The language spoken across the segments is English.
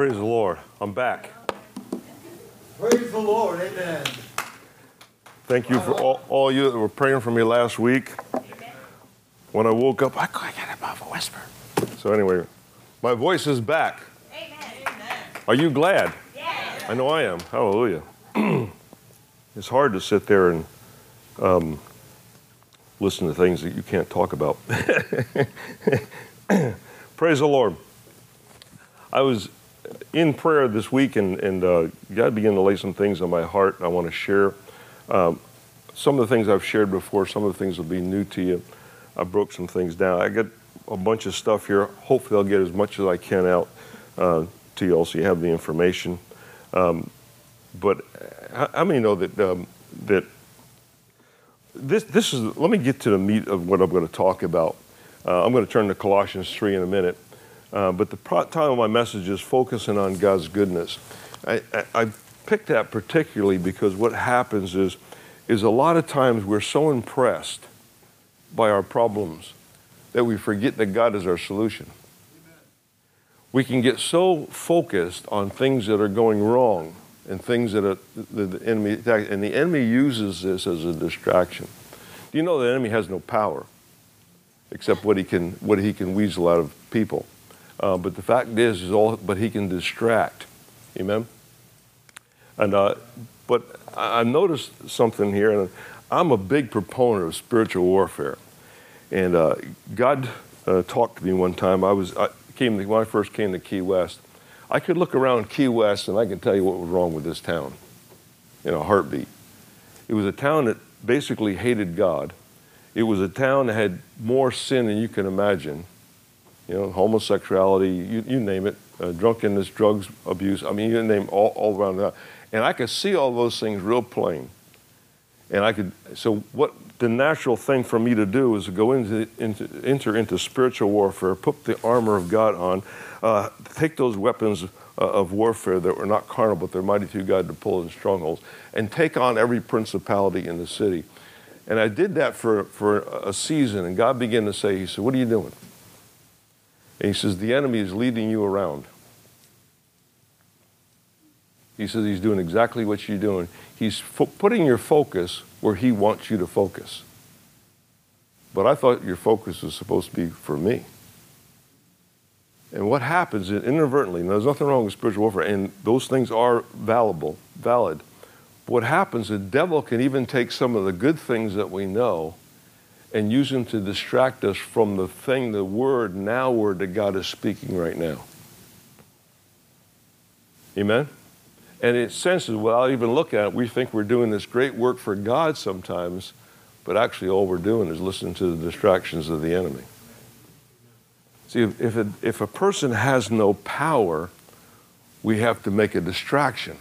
Praise the Lord. I'm back. Praise the Lord. Amen. Thank you for all, all you that were praying for me last week. When I woke up, I couldn't get above a whisper. So, anyway, my voice is back. Are you glad? I know I am. Hallelujah. it's hard to sit there and um, listen to things that you can't talk about. Praise the Lord. I was in prayer this week, and, and uh, God began to lay some things on my heart I want to share. Um, some of the things I've shared before, some of the things will be new to you. I broke some things down. I got a bunch of stuff here. Hopefully, I'll get as much as I can out uh, to you all so you have the information. Um, but how, how many know that um, that this this is? Let me get to the meat of what I'm going to talk about. Uh, I'm going to turn to Colossians three in a minute. Uh, but the title of my message is focusing on God's goodness. I, I, I picked that particularly because what happens is is a lot of times we're so impressed by our problems that we forget that God is our solution. We can get so focused on things that are going wrong and things that are, the, the enemy and the enemy uses this as a distraction. Do you know the enemy has no power except what he can what he can weasel out of people? Uh, but the fact is, is all but he can distract. Amen. And uh, but I noticed something here, and I'm a big proponent of spiritual warfare. And uh, God uh, talked to me one time. I was I came when I first came to Key West. I could look around Key West and I could tell you what was wrong with this town in a heartbeat. It was a town that basically hated God. It was a town that had more sin than you can imagine. You know, homosexuality, you, you name it, uh, drunkenness, drugs, abuse. I mean, you name all, all around that. And I could see all those things real plain. And I could, so what the natural thing for me to do is to go into, into enter into spiritual warfare, put the armor of God on, uh, take those weapons uh, of warfare that were not carnal, but they're mighty through God to pull in strongholds, and take on every principality in the city. And I did that for, for a season, and God began to say, He said, What are you doing? And He says, The enemy is leading you around. He says he's doing exactly what you're doing. He's fo- putting your focus where he wants you to focus. But I thought your focus was supposed to be for me. And what happens is inadvertently, and there's nothing wrong with spiritual warfare, and those things are valuable, valid. But what happens, the devil can even take some of the good things that we know and use them to distract us from the thing, the word, now word that God is speaking right now. Amen? And it senses, without even looking at it, we think we're doing this great work for God sometimes, but actually all we're doing is listening to the distractions of the enemy. See, if, if, it, if a person has no power, we have to make a distraction.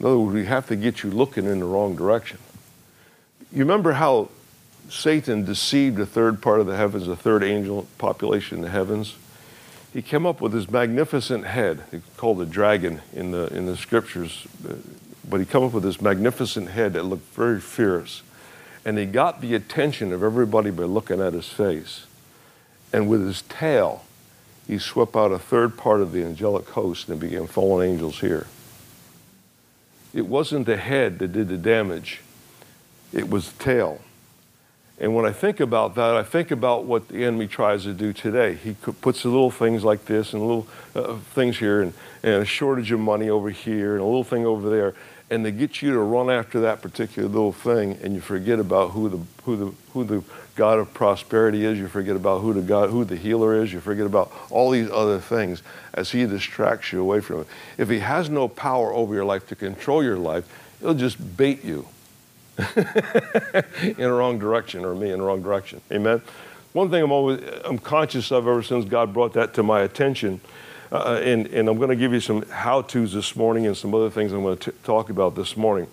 In other words, we have to get you looking in the wrong direction. You remember how Satan deceived a third part of the heavens, a third angel population in the heavens? he came up with this magnificent head. Called a dragon in the, in the scriptures, uh, but he came up with this magnificent head that looked very fierce. And he got the attention of everybody by looking at his face. And with his tail, he swept out a third part of the angelic host and began fallen angels here. It wasn't the head that did the damage, it was the tail. And when I think about that, I think about what the enemy tries to do today. He puts little things like this and little uh, things here and, and a shortage of money over here and a little thing over there. And they get you to run after that particular little thing and you forget about who the, who the, who the God of prosperity is. You forget about who the, God, who the healer is. You forget about all these other things as he distracts you away from it. If he has no power over your life to control your life, he'll just bait you in the wrong direction or me in the wrong direction. Amen. One thing I'm always I'm conscious of ever since God brought that to my attention, uh, and, and I'm going to give you some how-tos this morning and some other things I'm going to talk about this morning.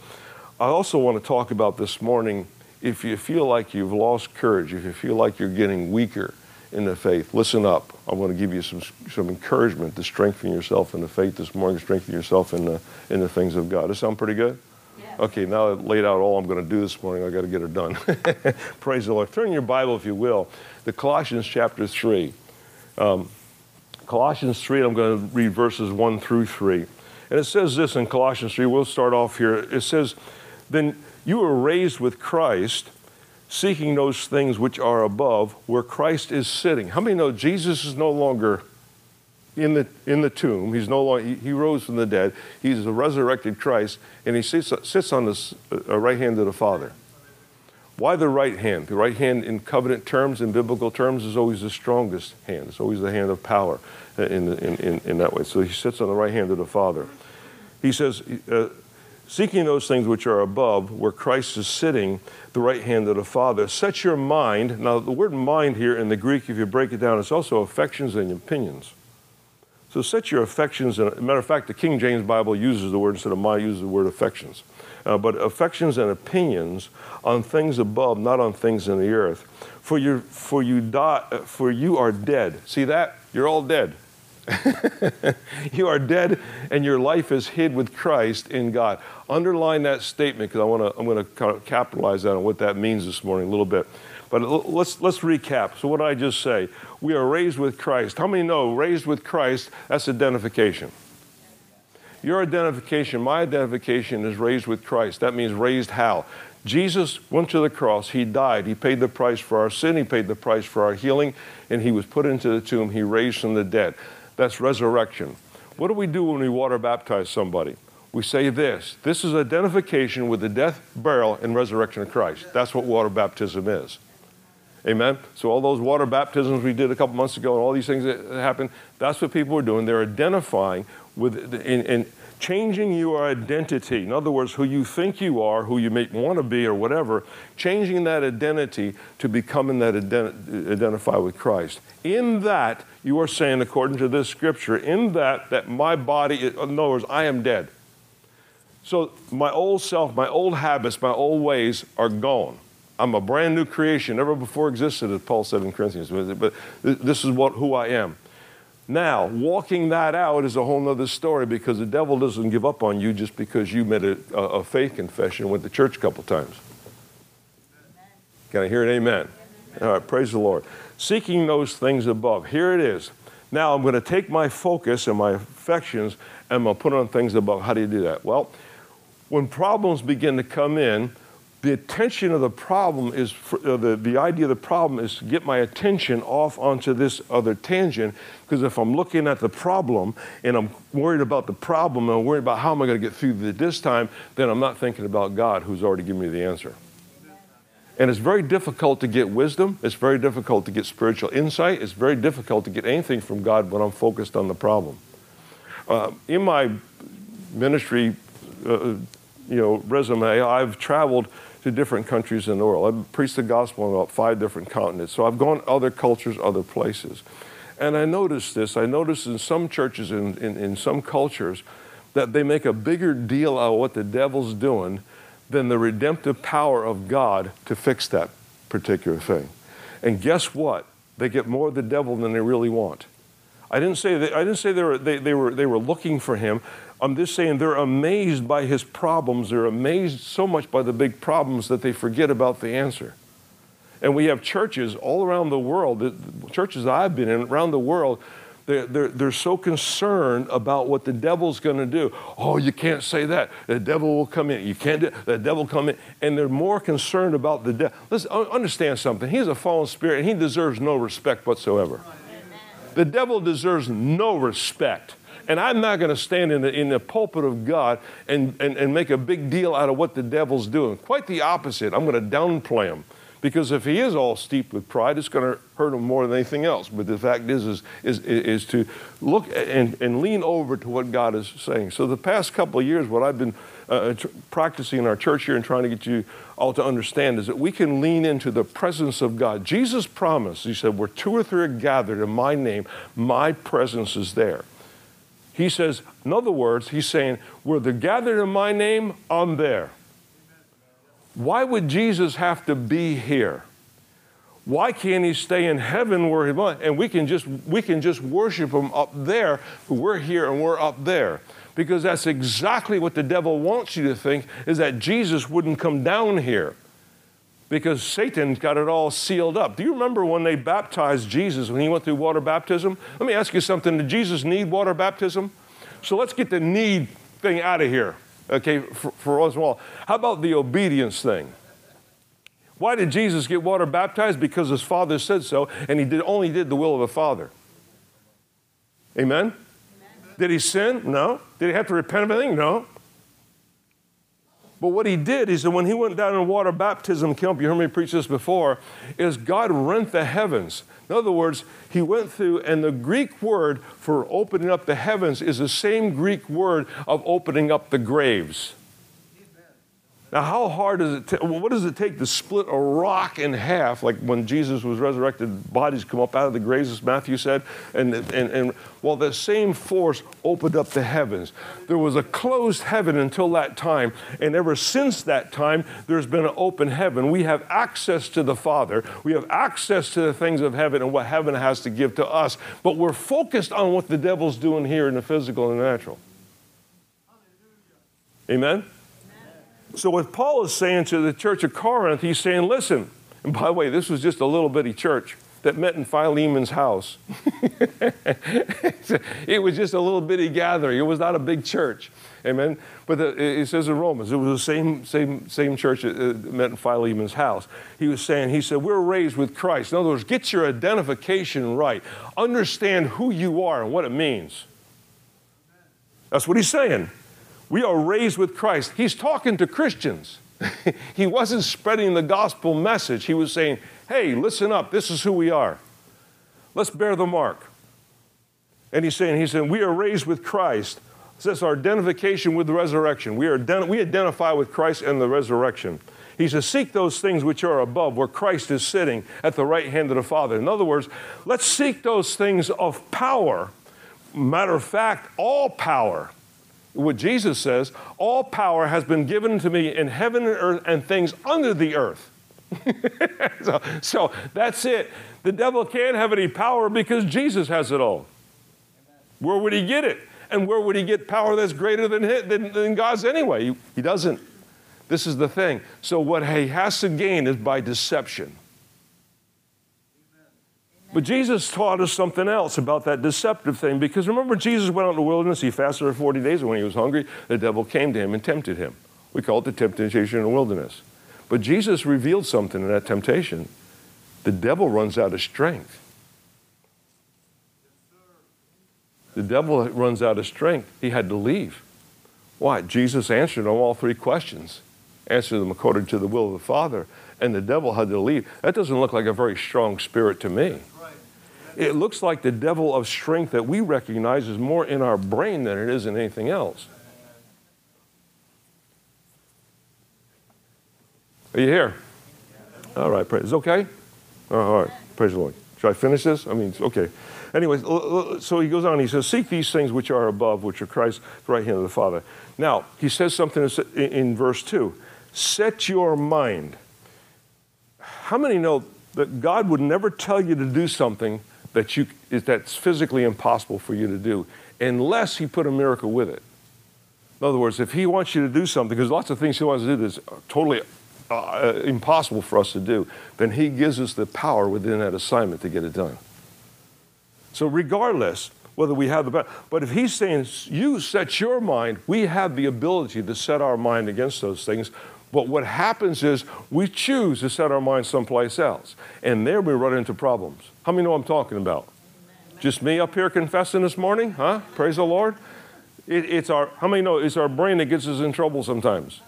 I also want to talk about this morning if you feel like you've lost courage, if you feel like you're getting weaker in the faith, listen up. I want to give you some, some encouragement to strengthen yourself in the faith this morning, strengthen yourself in the, in the things of God. Does that sound pretty good? Okay, now I've laid out all I'm going to do this morning. I've got to get it done. Praise the Lord. Turn your Bible, if you will, to Colossians chapter 3. Um, Colossians 3, I'm going to read verses 1 through 3. And it says this in Colossians 3, we'll start off here. It says, Then you were raised with Christ, seeking those things which are above, where Christ is sitting. How many know Jesus is no longer in the, in the tomb. He's no longer, he, he rose from the dead. He's the resurrected Christ, and he sits, sits on the uh, right hand of the Father. Why the right hand? The right hand, in covenant terms, in biblical terms, is always the strongest hand. It's always the hand of power in, in, in, in that way. So he sits on the right hand of the Father. He says, uh, seeking those things which are above, where Christ is sitting, the right hand of the Father. Set your mind. Now, the word mind here in the Greek, if you break it down, it's also affections and opinions. So set your affections, and matter of fact, the King James Bible uses the word instead of my uses the word affections. Uh, but affections and opinions on things above, not on things in the earth. For you, for you die, for you are dead. See that? You're all dead. you are dead, and your life is hid with Christ in God. Underline that statement because I want to. I'm going to kind of capitalize that on what that means this morning a little bit. But let's, let's recap. So, what did I just say? We are raised with Christ. How many know raised with Christ? That's identification. Your identification, my identification is raised with Christ. That means raised how? Jesus went to the cross. He died. He paid the price for our sin. He paid the price for our healing. And he was put into the tomb. He raised from the dead. That's resurrection. What do we do when we water baptize somebody? We say this this is identification with the death, burial, and resurrection of Christ. That's what water baptism is. Amen. So all those water baptisms we did a couple months ago and all these things that happened, that's what people are doing. They're identifying with and changing your identity. In other words, who you think you are, who you may want to be, or whatever, changing that identity to becoming that ident- identify with Christ. In that, you are saying, according to this scripture, in that that my body, in other words, I am dead. So my old self, my old habits, my old ways are gone. I'm a brand new creation, never before existed, as Paul said in Corinthians. But this is what who I am. Now, walking that out is a whole other story because the devil doesn't give up on you just because you made a, a faith confession with the church a couple times. Amen. Can I hear an amen? amen? All right, praise the Lord. Seeking those things above. Here it is. Now I'm going to take my focus and my affections and I'm going to put on things above. How do you do that? Well, when problems begin to come in, the attention of the problem is uh, the, the idea of the problem is to get my attention off onto this other tangent because if i'm looking at the problem and i'm worried about the problem and i'm worried about how am i going to get through this time then i'm not thinking about god who's already given me the answer. And it's very difficult to get wisdom it's very difficult to get spiritual insight it's very difficult to get anything from god when i'm focused on the problem. Uh, in my ministry uh, you know resume i've traveled to different countries in the world. I've preached the gospel on about five different continents. So I've gone other cultures, other places. And I noticed this. I noticed in some churches, in, in, in some cultures, that they make a bigger deal out of what the devil's doing than the redemptive power of God to fix that particular thing. And guess what? They get more of the devil than they really want. I didn't say, that, I didn't say they, were, they, they, were, they were looking for him. I'm just saying they're amazed by his problems. They're amazed so much by the big problems that they forget about the answer. And we have churches all around the world, the churches I've been in around the world, they're, they're, they're so concerned about what the devil's going to do. Oh, you can't say that. The devil will come in. You can't do The devil come in. And they're more concerned about the devil. Listen, understand something. He's a fallen spirit and he deserves no respect whatsoever. The devil deserves no respect. And I'm not going to stand in the, in the pulpit of God and, and, and make a big deal out of what the devil's doing. Quite the opposite. I'm going to downplay him. Because if he is all steeped with pride, it's going to hurt him more than anything else. But the fact is, is, is, is to look and, and lean over to what God is saying. So the past couple of years, what I've been uh, tr- practicing in our church here and trying to get you all to understand is that we can lean into the presence of God. Jesus promised, He said, where two or three are gathered in my name, my presence is there. He says, in other words, he's saying, where they're gathered in my name, I'm there. Why would Jesus have to be here? Why can't he stay in heaven where he wants? And we can just we can just worship him up there, but we're here and we're up there. Because that's exactly what the devil wants you to think is that Jesus wouldn't come down here. Because Satan's got it all sealed up. Do you remember when they baptized Jesus when he went through water baptism? Let me ask you something. Did Jesus need water baptism? So let's get the need thing out of here, okay, for, for us all. How about the obedience thing? Why did Jesus get water baptized? Because his Father said so, and he did, only did the will of the Father. Amen? Amen? Did he sin? No. Did he have to repent of anything? No. But what he did is that when he went down in water baptism camp, you heard me preach this before, is God rent the heavens. In other words, he went through, and the Greek word for opening up the heavens is the same Greek word of opening up the graves. Now, how hard does it? Ta- what does it take to split a rock in half? Like when Jesus was resurrected, bodies come up out of the graves, as Matthew said, and and and well, the same force opened up the heavens. There was a closed heaven until that time, and ever since that time, there's been an open heaven. We have access to the Father. We have access to the things of heaven and what heaven has to give to us. But we're focused on what the devil's doing here in the physical and the natural. Amen. So, what Paul is saying to the church of Corinth, he's saying, listen, and by the way, this was just a little bitty church that met in Philemon's house. it was just a little bitty gathering. It was not a big church. Amen. But the, it says in Romans, it was the same, same, same church uh, that met in Philemon's house. He was saying, he said, we're raised with Christ. In other words, get your identification right. Understand who you are and what it means. That's what he's saying. We are raised with Christ. He's talking to Christians. he wasn't spreading the gospel message. He was saying, hey, listen up. This is who we are. Let's bear the mark. And he's saying, he said, we are raised with Christ. That's our identification with the resurrection. We, are, we identify with Christ and the resurrection. He says, Seek those things which are above, where Christ is sitting at the right hand of the Father. In other words, let's seek those things of power. Matter of fact, all power what Jesus says, all power has been given to me in heaven and earth and things under the earth. so, so, that's it. The devil can't have any power because Jesus has it all. Where would he get it? And where would he get power that's greater than, than, than God's anyway? He, he doesn't. This is the thing. So, what he has to gain is by deception. But Jesus taught us something else about that deceptive thing because remember, Jesus went out in the wilderness, he fasted for 40 days, and when he was hungry, the devil came to him and tempted him. We call it the temptation in the wilderness. But Jesus revealed something in that temptation. The devil runs out of strength. The devil runs out of strength. He had to leave. Why? Jesus answered on all three questions, answered them according to the will of the Father, and the devil had to leave. That doesn't look like a very strong spirit to me it looks like the devil of strength that we recognize is more in our brain than it is in anything else. Are you here? All right, praise. Is okay? Oh, all right, praise the Lord. Should I finish this? I mean, okay. Anyways, so he goes on. He says, "Seek these things which are above, which are Christ, the right hand of the Father." Now he says something in verse two: "Set your mind." How many know that God would never tell you to do something that you, that's physically impossible for you to do unless He put a miracle with it. In other words, if He wants you to do something, because lots of things He wants to do that's totally uh, impossible for us to do, then He gives us the power within that assignment to get it done. So, regardless whether we have the but if He's saying you set your mind, we have the ability to set our mind against those things but what happens is we choose to set our minds someplace else. And there we run into problems. How many know I'm talking about? Just me up here confessing this morning? Huh? Praise the Lord. It, it's our, how many know it's our brain that gets us in trouble sometimes?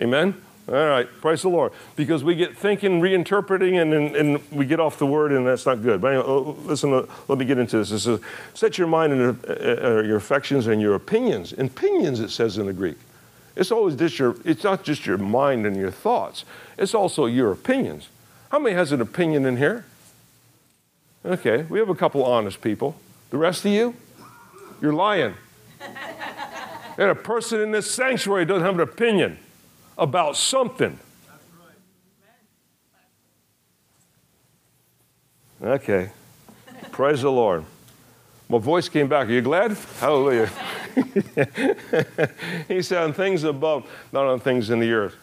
Amen? All right, praise the Lord. Because we get thinking, reinterpreting, and, and, and we get off the word, and that's not good. But anyway, oh, listen, uh, let me get into this. This is set your mind and uh, uh, your affections and your opinions. Opinions, it says in the Greek. It's always just your, it's not just your mind and your thoughts, it's also your opinions. How many has an opinion in here? Okay, we have a couple honest people. The rest of you, you're lying. and a person in this sanctuary doesn't have an opinion about something. Okay. Praise the Lord. My voice came back. Are you glad? Hallelujah. he said, on things above, not on things in the earth.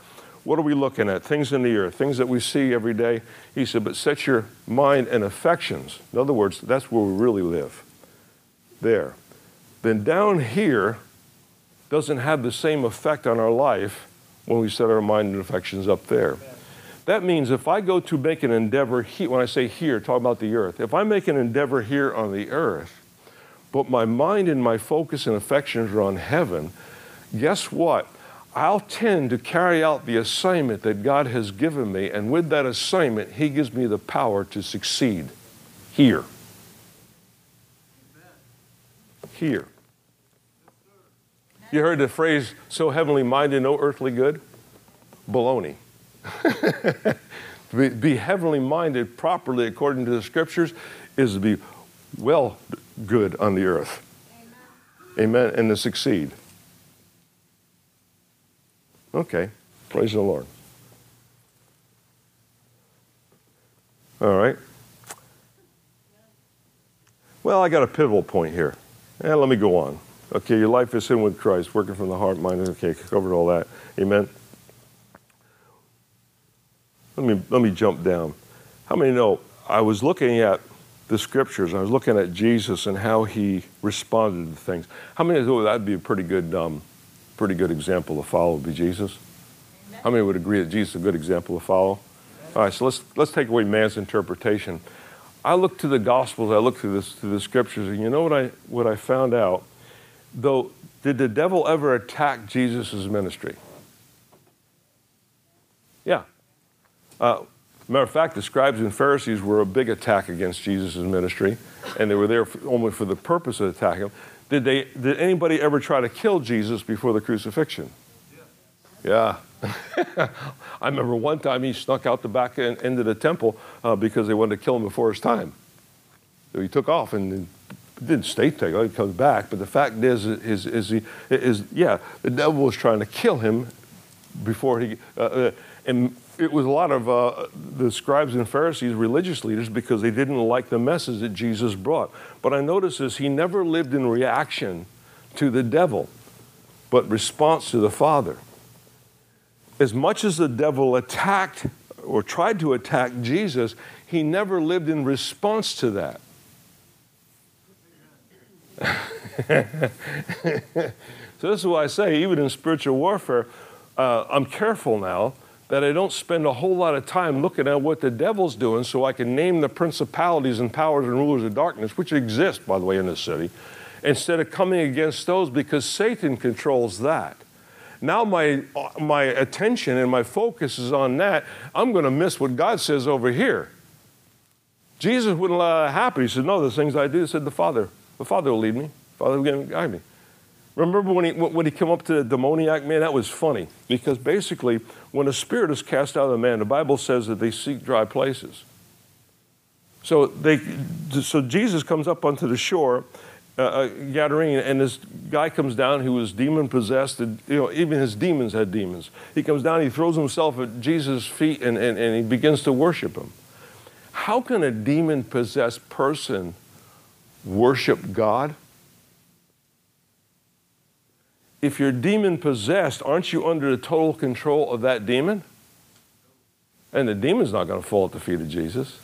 what are we looking at? Things in the earth, things that we see every day. He said, but set your mind and affections. In other words, that's where we really live. There. Then down here doesn't have the same effect on our life when we set our mind and affections up there. That means if I go to make an endeavor, here, when I say here, talk about the earth, if I make an endeavor here on the earth, but my mind and my focus and affections are on heaven, guess what? I'll tend to carry out the assignment that God has given me, and with that assignment, He gives me the power to succeed here. Here. You heard the phrase, so heavenly minded, no earthly good? Baloney. be, be heavenly minded properly according to the scriptures is to be well good on the earth. Amen. Amen. And to succeed. Okay. Praise the Lord. All right. Well, I got a pivotal point here. And let me go on. Okay, your life is in with Christ, working from the heart, mind, okay, covered all that. Amen. Let me let me jump down. How many know I was looking at the scriptures, I was looking at Jesus and how he responded to things. How many Oh, that'd be a pretty good um, pretty good example to follow would be Jesus? Amen. How many would agree that Jesus is a good example to follow? All right, so let's let's take away man's interpretation. I look to the Gospels, I look through this through the Scriptures, and you know what I what I found out? Though, did the devil ever attack Jesus' ministry? Yeah. Uh, matter of fact, the scribes and Pharisees were a big attack against Jesus' ministry, and they were there for, only for the purpose of attacking him. Did, they, did anybody ever try to kill Jesus before the crucifixion? Yeah. I remember one time he snuck out the back end, of the temple uh, because they wanted to kill him before his time. So he took off and didn't stay there. He comes back. But the fact is, is, is, he, is yeah, the devil was trying to kill him before he, uh, uh, and it was a lot of uh, the scribes and Pharisees, religious leaders, because they didn't like the message that Jesus brought. But I notice is he never lived in reaction to the devil, but response to the Father. As much as the devil attacked or tried to attack Jesus, he never lived in response to that. so this is why I say, even in spiritual warfare, uh, I'm careful now that I don't spend a whole lot of time looking at what the devil's doing so I can name the principalities and powers and rulers of darkness, which exist, by the way, in this city, instead of coming against those because Satan controls that. Now my, my attention and my focus is on that. I'm going to miss what God says over here. Jesus wouldn't let that happen. He said, No, the things I do, said the Father. The Father will lead me. The Father will guide me. Remember when he, when he came up to the demoniac man? That was funny because basically, when a spirit is cast out of a man, the Bible says that they seek dry places. So, they, so Jesus comes up onto the shore, uh, uh, Gadarene, and this guy comes down who was demon possessed. You know, even his demons had demons. He comes down, he throws himself at Jesus' feet, and, and, and he begins to worship him. How can a demon possessed person worship God? If you're demon possessed, aren't you under the total control of that demon? And the demon's not going to fall at the feet of Jesus.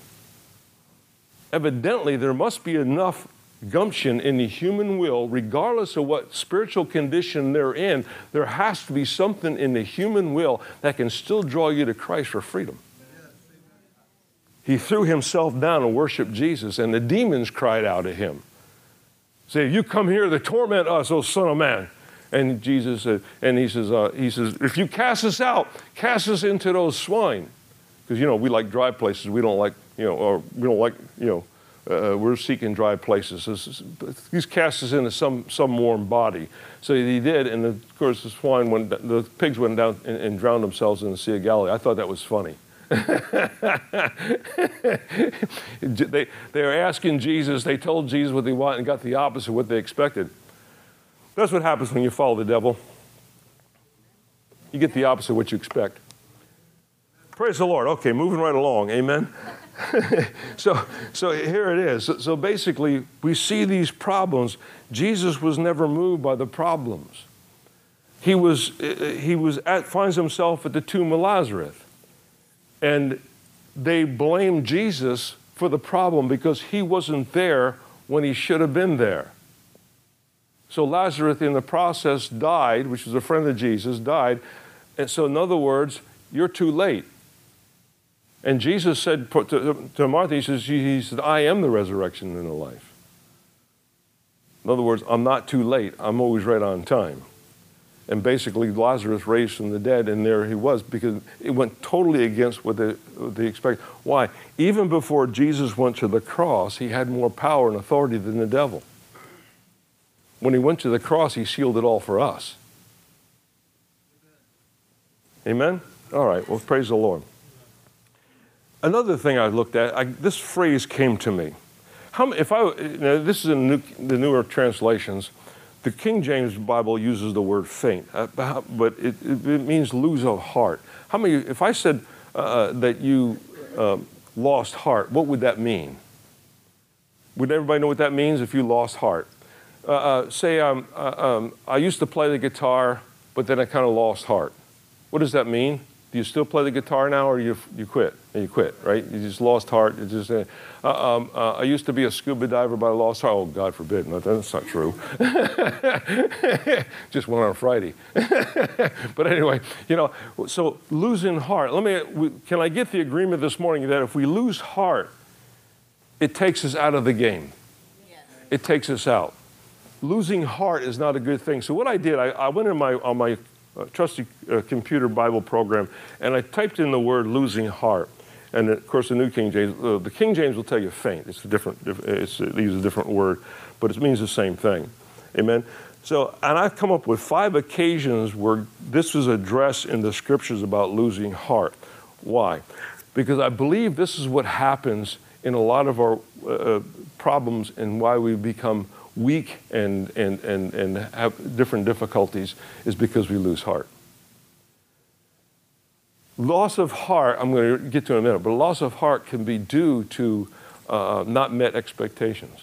Evidently, there must be enough gumption in the human will, regardless of what spiritual condition they're in, there has to be something in the human will that can still draw you to Christ for freedom. He threw himself down and worshiped Jesus, and the demons cried out at him. Say, you come here to torment us, O Son of Man. And Jesus said, and he says, uh, he says, if you cast us out, cast us into those swine. Because, you know, we like dry places. We don't like, you know, or we don't like, you know, uh, we're seeking dry places. He's cast us into some, some warm body. So he did, and of course the swine went, the pigs went down and, and drowned themselves in the Sea of Galilee. I thought that was funny. they, they were asking Jesus, they told Jesus what they wanted and got the opposite of what they expected. That's what happens when you follow the devil. You get the opposite of what you expect. Praise the Lord. Okay, moving right along. Amen. so, so here it is. So, so basically, we see these problems. Jesus was never moved by the problems. he was, eh, eh, he was at, finds himself at the tomb of Lazarus. And they blame Jesus for the problem because he wasn't there when he should have been there. So Lazarus, in the process, died, which was a friend of Jesus, died. And so, in other words, you're too late. And Jesus said to, to Martha, he says, he said, I am the resurrection and the life. In other words, I'm not too late. I'm always right on time. And basically, Lazarus raised from the dead, and there he was because it went totally against what they, what they expected. Why? Even before Jesus went to the cross, he had more power and authority than the devil. When he went to the cross, he sealed it all for us. Amen? All right, well, praise the Lord. Another thing I looked at, I, this phrase came to me. How, if I, this is in new, the newer translations. The King James Bible uses the word faint, uh, but it, it, means lose of heart. How many, if I said uh, uh, that you uh, lost heart, what would that mean? Would everybody know what that means if you lost heart? Uh, uh, say um, um, I used to play the guitar, but then I kind of lost heart. What does that mean? Do you still play the guitar now, or you you quit? And you quit, right? You just lost heart. You just. Uh, um, uh, I used to be a scuba diver, but I lost heart. Oh, God forbid! No, that's not true. just went on Friday. but anyway, you know. So losing heart. Let me. Can I get the agreement this morning that if we lose heart, it takes us out of the game. Yes. It takes us out. Losing heart is not a good thing. So what I did, I, I went in my on my uh, trusty uh, computer Bible program, and I typed in the word losing heart. And of course, the New King James, uh, the King James will tell you faint. It's a different, it's, it uses a different word, but it means the same thing. Amen. So, and I've come up with five occasions where this was addressed in the scriptures about losing heart. Why? Because I believe this is what happens in a lot of our uh, problems and why we become weak and, and, and, and have different difficulties is because we lose heart. Loss of heart, I'm going to get to in a minute, but loss of heart can be due to uh, not met expectations.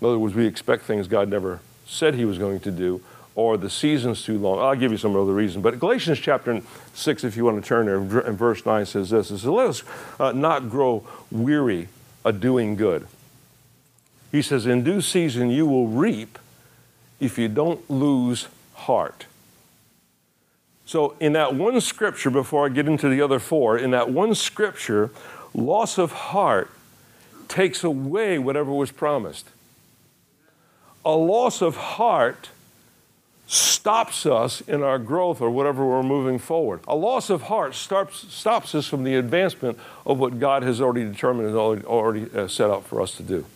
In other words, we expect things God never said He was going to do, or the season's too long. I'll give you some other reason. But Galatians chapter 6, if you want to turn there, and verse 9 says this it says, Let us uh, not grow weary of doing good. He says, In due season you will reap if you don't lose heart. So, in that one scripture, before I get into the other four, in that one scripture, loss of heart takes away whatever was promised. A loss of heart stops us in our growth or whatever we're moving forward. A loss of heart stops, stops us from the advancement of what God has already determined and already, already uh, set out for us to do.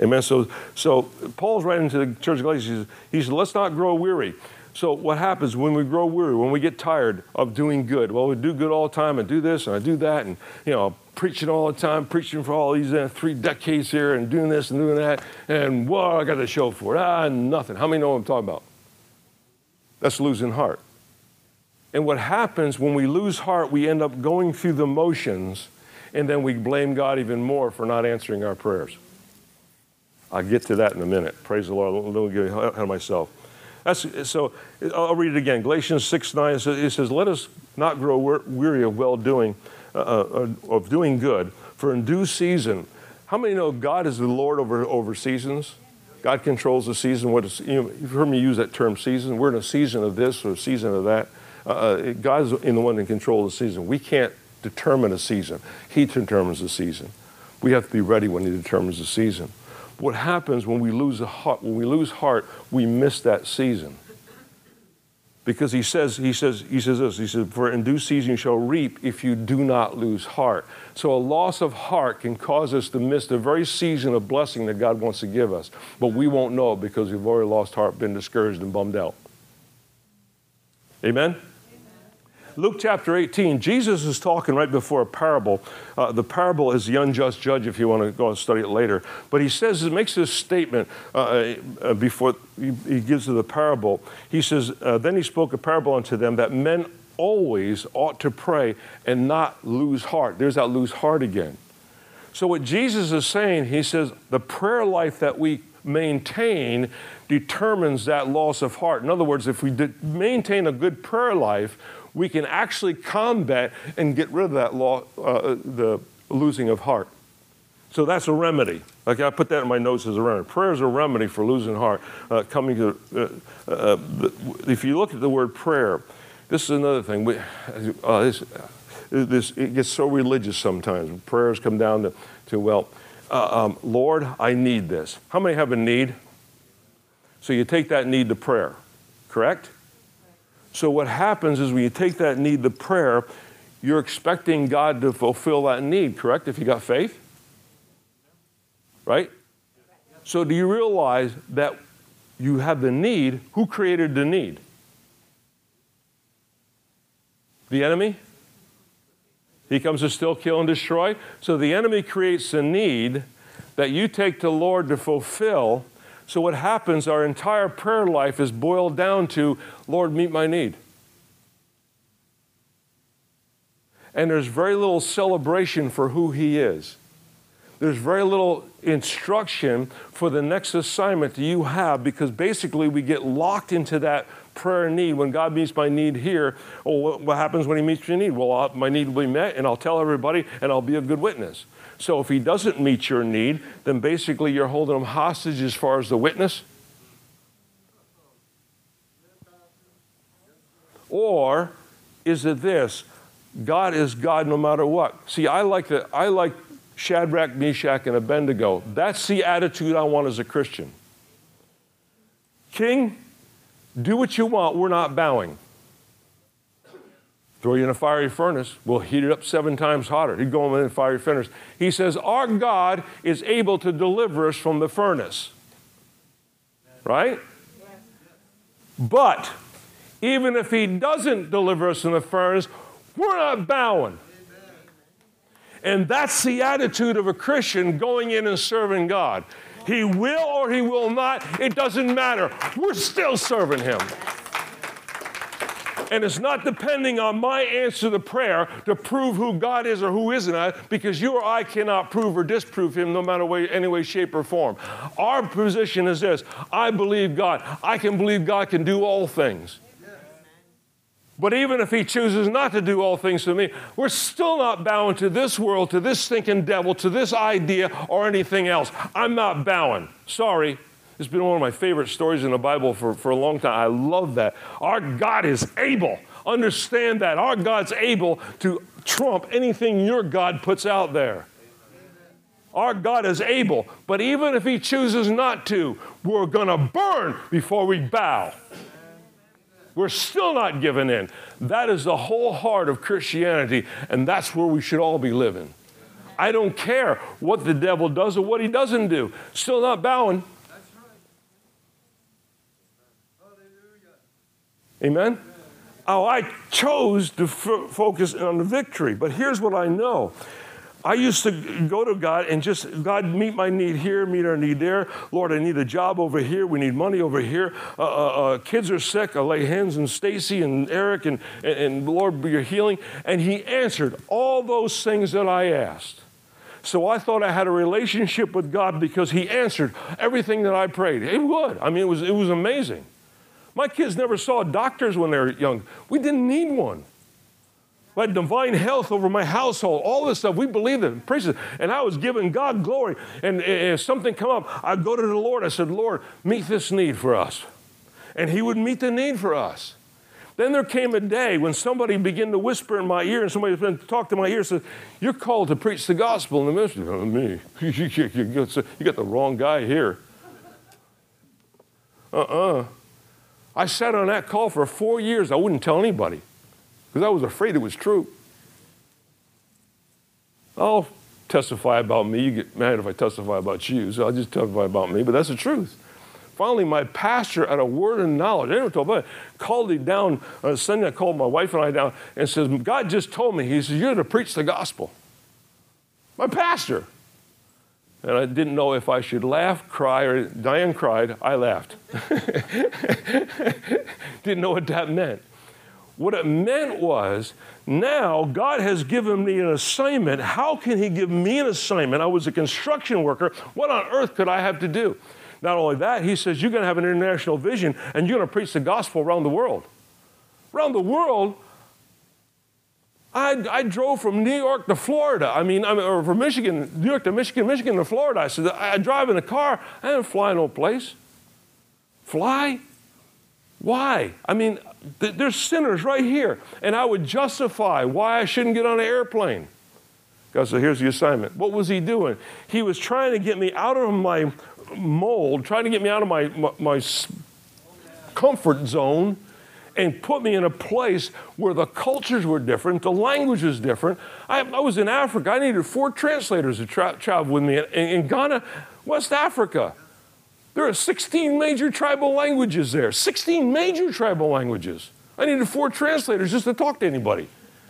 Amen. So, so Paul's writing to the church of Galatians. He says, let's not grow weary. So what happens when we grow weary, when we get tired of doing good? Well, we do good all the time and do this and I do that and, you know, preaching all the time, preaching for all these uh, three decades here and doing this and doing that. And, well, I got a show for it. Ah, nothing. How many know what I'm talking about? That's losing heart. And what happens when we lose heart, we end up going through the motions and then we blame God even more for not answering our prayers. I'll get to that in a minute. Praise the Lord. Let me get ahead of myself. That's, so I'll read it again. Galatians 6 9, it says, Let us not grow weary of well doing, uh, uh, of doing good, for in due season. How many know God is the Lord over, over seasons? God controls the season. What is, you know, you've heard me use that term season. We're in a season of this or a season of that. Uh, uh God's in the one in control the season. We can't determine a season, He determines the season. We have to be ready when He determines the season what happens when we lose heart, when we lose heart, we miss that season. Because he says, he says, he says this, he says, for in due season you shall reap if you do not lose heart. So a loss of heart can cause us to miss the very season of blessing that God wants to give us. But we won't know because we've already lost heart, been discouraged and bummed out. Amen? Luke chapter 18, Jesus is talking right before a parable. Uh, the parable is the unjust judge, if you want to go and study it later. But he says, he makes this statement uh, uh, before he, he, gives the parable. He says, uh, Then he spoke a parable unto them that men always ought to pray and not lose heart. There's that lose heart again. So, what Jesus is saying, he says, the prayer life that we maintain determines that loss of heart. In other words, if we maintain a good prayer life, we can actually combat and get rid of that law, uh, the losing of heart. So that's a remedy. Like I put that in my notes as a remedy. Prayer is a remedy for losing heart. Uh, coming to, uh, uh, if you look at the word prayer, this is another thing. We, uh, this, this, it gets so religious sometimes. Prayers come down to, to well, uh, um, Lord, I need this. How many have a need? So you take that need to prayer, correct? So what happens is when you take that need to prayer, you're expecting God to fulfill that need, correct? If you got faith? Right? So do you realize that you have the need? Who created the need? The enemy? He comes to still kill and destroy. So the enemy creates a need that you take to Lord to fulfill. So what happens, our entire prayer life is boiled down to, Lord, meet my need. And there's very little celebration for who He is. There's very little instruction for the next assignment that you have because basically we get locked into that prayer need. When God meets my need here, oh, well, what happens when He meets your need? Well, uh, my need will be met, and I'll tell everybody, and I'll be a good witness. So if He doesn't meet your need, then basically you're holding Him hostage as far as the witness. Or is it this? God is God no matter what. See, I like the I like Shadrach, Meshach, and Abednego. That's the attitude I want as a Christian. King, do what you want, we're not bowing. Throw you in a fiery furnace, we'll heat it up seven times hotter. He'd go in a fiery furnace. He says, Our God is able to deliver us from the furnace. Right? But even if He doesn't deliver us from the furnace, we're not bowing. And that's the attitude of a Christian going in and serving God. He will or he will not, it doesn't matter. We're still serving him. And it's not depending on my answer to the prayer to prove who God is or who isn't, uh, because you or I cannot prove or disprove Him no matter way, any way, shape, or form. Our position is this I believe God. I can believe God can do all things. But even if he chooses not to do all things to me, we're still not bowing to this world, to this stinking devil, to this idea, or anything else. I'm not bowing. Sorry. It's been one of my favorite stories in the Bible for, for a long time. I love that. Our God is able. Understand that. Our God's able to trump anything your God puts out there. Our God is able. But even if He chooses not to, we're going to burn before we bow. We're still not giving in. That is the whole heart of Christianity, and that's where we should all be living. I don't care what the devil does or what he doesn't do. Still not bowing. Amen? Oh, I chose to f- focus on the victory, but here's what I know I used to go to God and just, God, meet my need here, meet our need there. Lord, I need a job over here. We need money over here. Uh, uh, uh, kids are sick. I lay hands on Stacy and Eric and, and, and Lord, be your healing. And He answered all those things that I asked. So I thought I had a relationship with God because He answered everything that I prayed. It would. I mean, it was, it was amazing. My kids never saw doctors when they were young. We didn't need one. Had divine health over my household, all this stuff. We believed it, praise it. And I was giving God glory. And if something come up, I'd go to the Lord. I said, Lord, meet this need for us. And He would meet the need for us. Then there came a day when somebody began to whisper in my ear, and somebody began to talk to my ear said, You're called to preach the gospel in the ministry. Oh, me. you got the wrong guy here. Uh uh-uh. uh I sat on that call for four years. I wouldn't tell anybody because I was afraid it was true. I'll testify about me. You get mad if I testify about you, so I'll just testify about me, but that's the truth. Finally, my pastor, at a word of knowledge, I never told me, called me down on Sunday. I called my wife and I down and says, God just told me, He says, You're to preach the gospel. My pastor. And I didn't know if I should laugh, cry, or Diane cried. I laughed. didn't know what that meant. What it meant was now God has given me an assignment. How can He give me an assignment? I was a construction worker. What on earth could I have to do? Not only that, he says, you're going to have an international vision and you're going to preach the gospel around the world. Around the world, I, I drove from New York to Florida. I mean, I mean, or from Michigan, New York to Michigan, Michigan to Florida. I said, I, I drive in a car. I didn't fly no place. Fly? Why? I mean, th- there's sinners right here. And I would justify why I shouldn't get on an airplane. God said, here's the assignment. What was he doing? He was trying to get me out of my mold, trying to get me out of my, my, my comfort zone and put me in a place where the cultures were different, the language was different. I, I was in Africa. I needed four translators to tra- travel with me in, in Ghana, West Africa. There are 16 major tribal languages there, 16 major tribal languages. I needed four translators just to talk to anybody.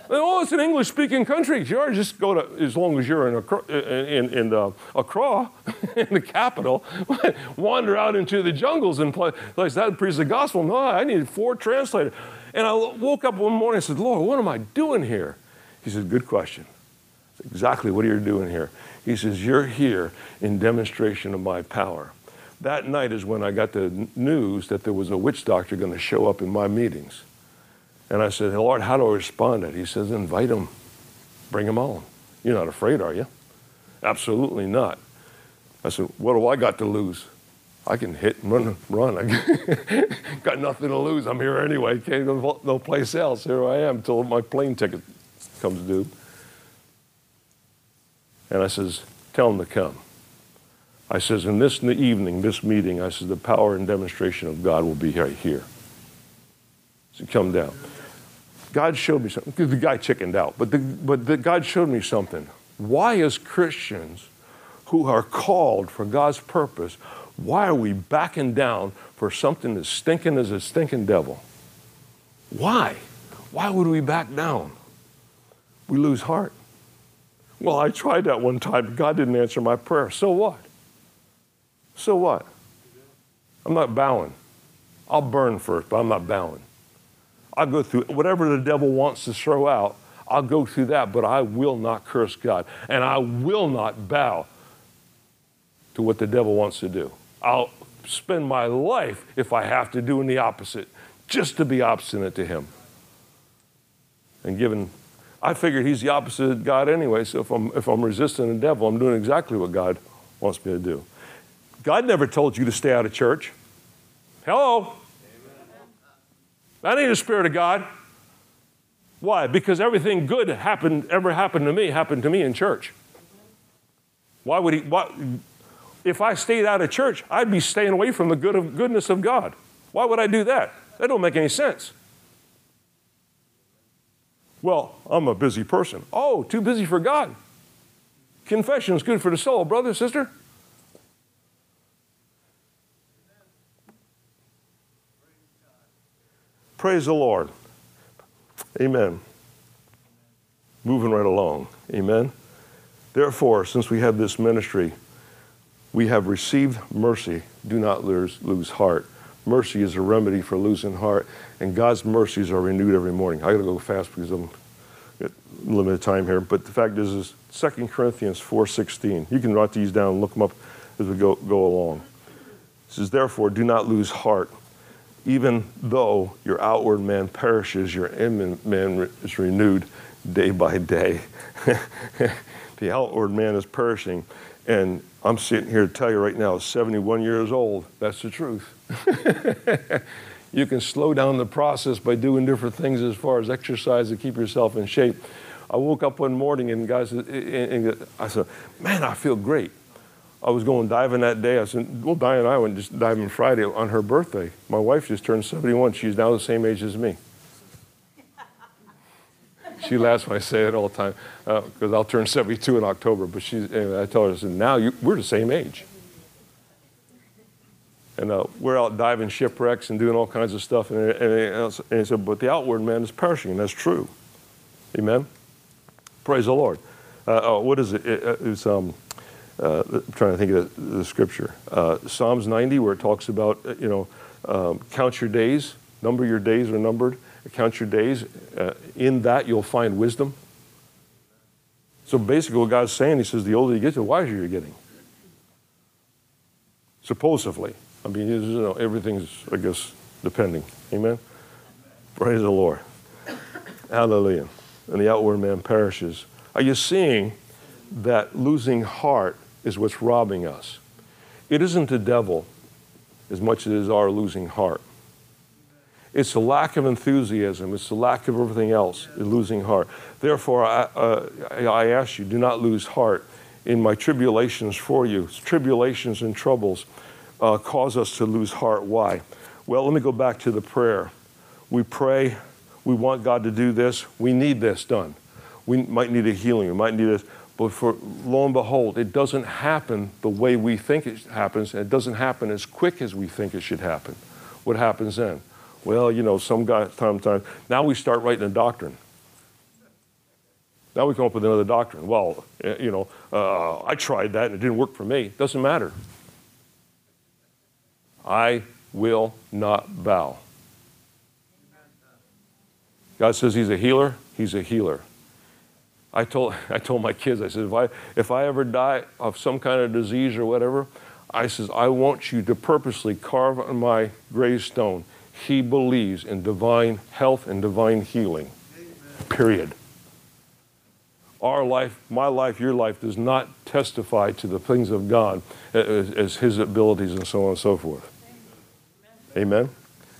Oh, it's an English speaking country. Sure, just go to, as long as you're in, Accra, in, in uh, Accra, in the capital, wander out into the jungles and play, like that, preach the gospel. No, I needed four translators. And I woke up one morning and said, Lord, what am I doing here? He said, Good question. Exactly what are you doing here? He says, You're here in demonstration of my power. That night is when I got the news that there was a witch doctor going to show up in my meetings. And I said, Lord, how do I respond to it? He says, invite him. bring him on. You're not afraid, are you? Absolutely not. I said, what do I got to lose? I can hit and run. run. I got nothing to lose. I'm here anyway. Can't go no place else. Here I am until my plane ticket comes due. And I says, tell him to come. I says, in this in the evening, this meeting, I says, the power and demonstration of God will be right here. So come down. God showed me something. The guy chickened out, but, the, but the, God showed me something. Why, as Christians who are called for God's purpose, why are we backing down for something as stinking as a stinking devil? Why? Why would we back down? We lose heart. Well, I tried that one time. God didn't answer my prayer. So what? So what? I'm not bowing. I'll burn first, but I'm not bowing. I'll go through whatever the devil wants to throw out. I'll go through that, but I will not curse God. And I will not bow to what the devil wants to do. I'll spend my life, if I have to, doing the opposite, just to be obstinate to him. And given, I figured he's the opposite of God anyway, so if I'm, if I'm resisting the devil, I'm doing exactly what God wants me to do. God never told you to stay out of church. Hello? That ain't the Spirit of God. Why? Because everything good happened, ever happened to me, happened to me in church. Why would he? Why, if I stayed out of church, I'd be staying away from the good of, goodness of God. Why would I do that? That don't make any sense. Well, I'm a busy person. Oh, too busy for God. Confession is good for the soul, brother, sister. Praise the Lord. Amen. Moving right along. Amen. Therefore, since we have this ministry, we have received mercy. Do not lose, lose heart. Mercy is a remedy for losing heart, and God's mercies are renewed every morning. I got to go fast because I'm limited time here. But the fact is, is 2 Corinthians 4.16. You can write these down and look them up as we go, go along. It says, Therefore, do not lose heart even though your outward man perishes, your inward man is renewed day by day. the outward man is perishing. And I'm sitting here to tell you right now, 71 years old, that's the truth. you can slow down the process by doing different things as far as exercise to keep yourself in shape. I woke up one morning and guys, and I said, man, I feel great. I was going diving that day. I said, well, Diane and I went just diving Friday on her birthday. My wife just turned 71. She's now the same age as me. she laughs when I say it all the time because uh, I'll turn 72 in October. But she's, anyway, I tell her, I said, now you, we're the same age. And uh, we're out diving shipwrecks and doing all kinds of stuff. And, and, and he said, but the outward man is perishing. And that's true. Amen? Praise the Lord. Uh, oh, what is it? it it's, um, uh, I'm trying to think of the, the scripture. Uh, Psalms 90, where it talks about, uh, you know, um, count your days, number your days are numbered, count your days. Uh, in that, you'll find wisdom. So basically, what God's saying, He says, the older you get, the wiser you're getting. supposedly. I mean, you know, everything's, I guess, depending. Amen? Praise the Lord. Hallelujah. And the outward man perishes. Are you seeing that losing heart is what's robbing us? It isn't the devil as much as it is our losing heart. It's the lack of enthusiasm. It's the lack of everything else, losing heart. Therefore, I, uh, I ask you, do not lose heart in my tribulations for you. Tribulations and troubles uh, cause us to lose heart. Why? Well, let me go back to the prayer. We pray, we want God to do this, we need this done. We might need a healing, we might need this. But for lo and behold, it doesn't happen the way we think it happens, and it doesn't happen as quick as we think it should happen. What happens then? Well, you know, some guy, time, time. Now we start writing a doctrine. Now we come up with another doctrine. Well, eh, you know, uh, I tried that and it didn't work for me. Doesn't matter. I will not bow. God says He's a healer. He's a healer. I told, I told my kids, I said, if I, if I ever die of some kind of disease or whatever, I says, I want you to purposely carve on my gravestone, he believes in divine health and divine healing. Amen. Period. Our life, my life, your life does not testify to the things of God as, as his abilities and so on and so forth. Amen?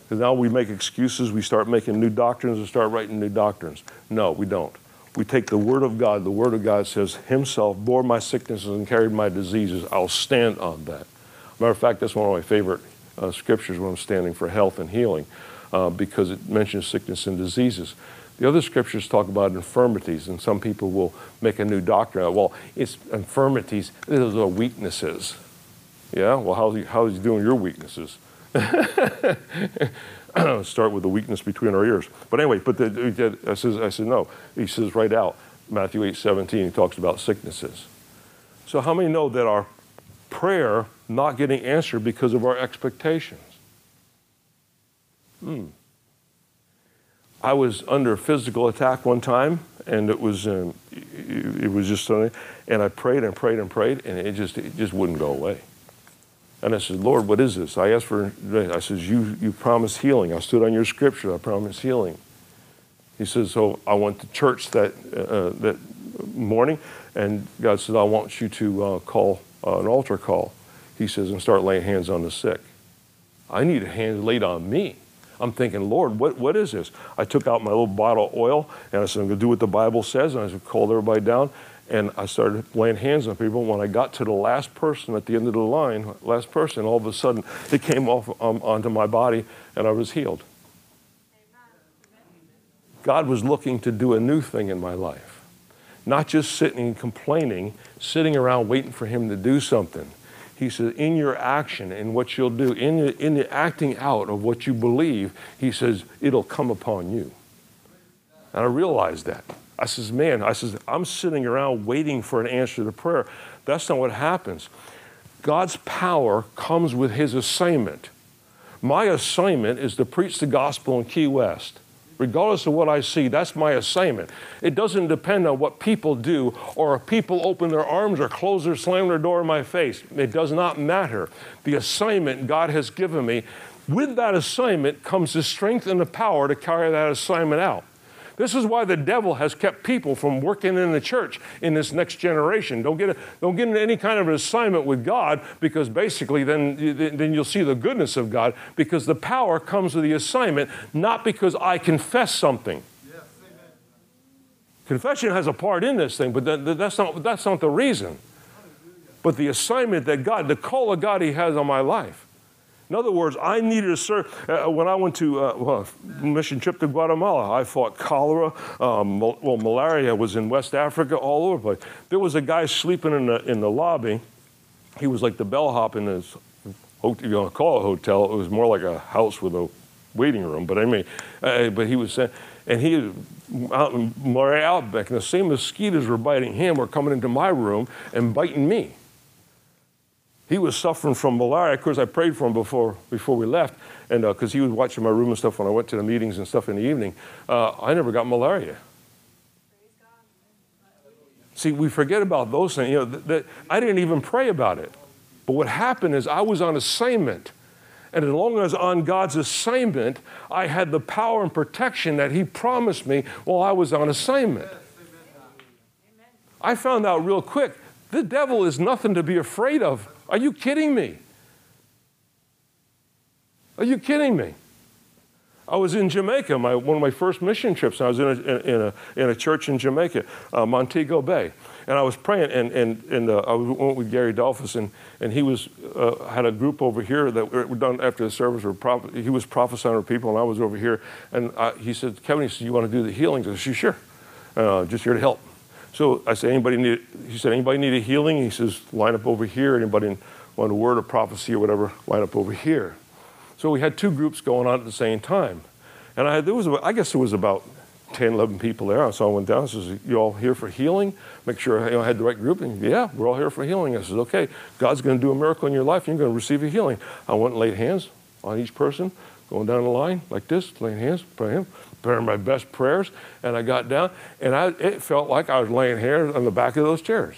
Because now we make excuses, we start making new doctrines and start writing new doctrines. No, we don't we take the Word of God. The Word of God says, Himself bore my sicknesses and carried my diseases. I'll stand on that. Matter of fact, that's one of my favorite uh, scriptures when I'm standing for health and healing uh, because it mentions sickness and diseases. The other scriptures talk about infirmities, and some people will make a new doctrine. Out. Well, it's infirmities, those are weaknesses. Yeah, well, how's he, how's he doing your weaknesses? start with the weakness between our ears. But anyway, but the, I, says, I said, no. He says right out, Matthew 8 17, he talks about sicknesses. So, how many know that our prayer not getting answered because of our expectations? Hmm. I was under physical attack one time, and it was um, it was just something, and I prayed and prayed and prayed, and it just it just wouldn't go away. And I said, Lord, what is this? I asked for, I says, you, you promised healing. I stood on your scripture. I promised healing. He says, so I went to church that, uh, that morning, and God said, I want you to uh, call uh, an altar call. He says, and start laying hands on the sick. I need a hand laid on me. I'm thinking, Lord, what, what is this? I took out my little bottle of oil, and I said, I'm going to do what the Bible says, and I said, called everybody down, and I started laying hands on people. When I got to the last person at the end of the line, last person, all of a sudden it came off um, onto my body and I was healed. God was looking to do a new thing in my life. Not just sitting and complaining, sitting around waiting for Him to do something. He says, in your action, in what you'll do, in the, in the acting out of what you believe, He says, it'll come upon you. And I realized that. I says, man, I says, I'm sitting around waiting for an answer to prayer. That's not what happens. God's power comes with his assignment. My assignment is to preach the gospel in Key West. Regardless of what I see, that's my assignment. It doesn't depend on what people do or if people open their arms or close or slam their door in my face. It does not matter. The assignment God has given me, with that assignment comes the strength and the power to carry that assignment out. This is why the devil has kept people from working in the church in this next generation. Don't get, a, don't get into any kind of an assignment with God because basically then, then you'll see the goodness of God because the power comes with the assignment, not because I confess something. Confession has a part in this thing, but that's not, that's not the reason. But the assignment that God, the call of God He has on my life. In other words, I needed to serve. Uh, when I went to uh, well, mission trip to Guatemala, I fought cholera. Um, well, malaria was in West Africa, all over the place. There was a guy sleeping in the in the lobby. He was like the bellhop in this. You call it a hotel. It was more like a house with a waiting room. But I mean, uh, but he was saying, and he out in malaria outback, and the same mosquitoes were biting him were coming into my room and biting me he was suffering from malaria. Of course, I prayed for him before, before we left, and because uh, he was watching my room and stuff when I went to the meetings and stuff in the evening. Uh, I never got malaria. See, we forget about those things. You know, th- th- I didn't even pray about it. But what happened is I was on assignment. And as long as on God's assignment, I had the power and protection that He promised me while I was on assignment. I found out real quick the devil is nothing to be afraid of. Are you kidding me? Are you kidding me? I was in Jamaica, my, one of my first mission trips. I was in a, in a, in a church in Jamaica, uh, Montego Bay. And I was praying, and, and, and uh, I went with Gary Dolphus, and, and he was, uh, had a group over here that were done after the service. Were proph- he was prophesying to people, and I was over here. And I, he said, Kevin, he said, you want to do the healings? I said, sure, uh, just here to help. So I said, anybody need, he said, anybody need a healing? He says, line up over here. Anybody want a word of prophecy or whatever, line up over here. So we had two groups going on at the same time. And I, there was, I guess there was about 10, 11 people there. So I went down and says, you all here for healing? Make sure you know, I had the right group. And yeah, we're all here for healing. I says, okay, God's going to do a miracle in your life and you're going to receive a healing. I went and laid hands on each person, going down the line like this, laying hands, praying, praying my best prayers. And I got down and I, it felt like I was laying hands on the back of those chairs.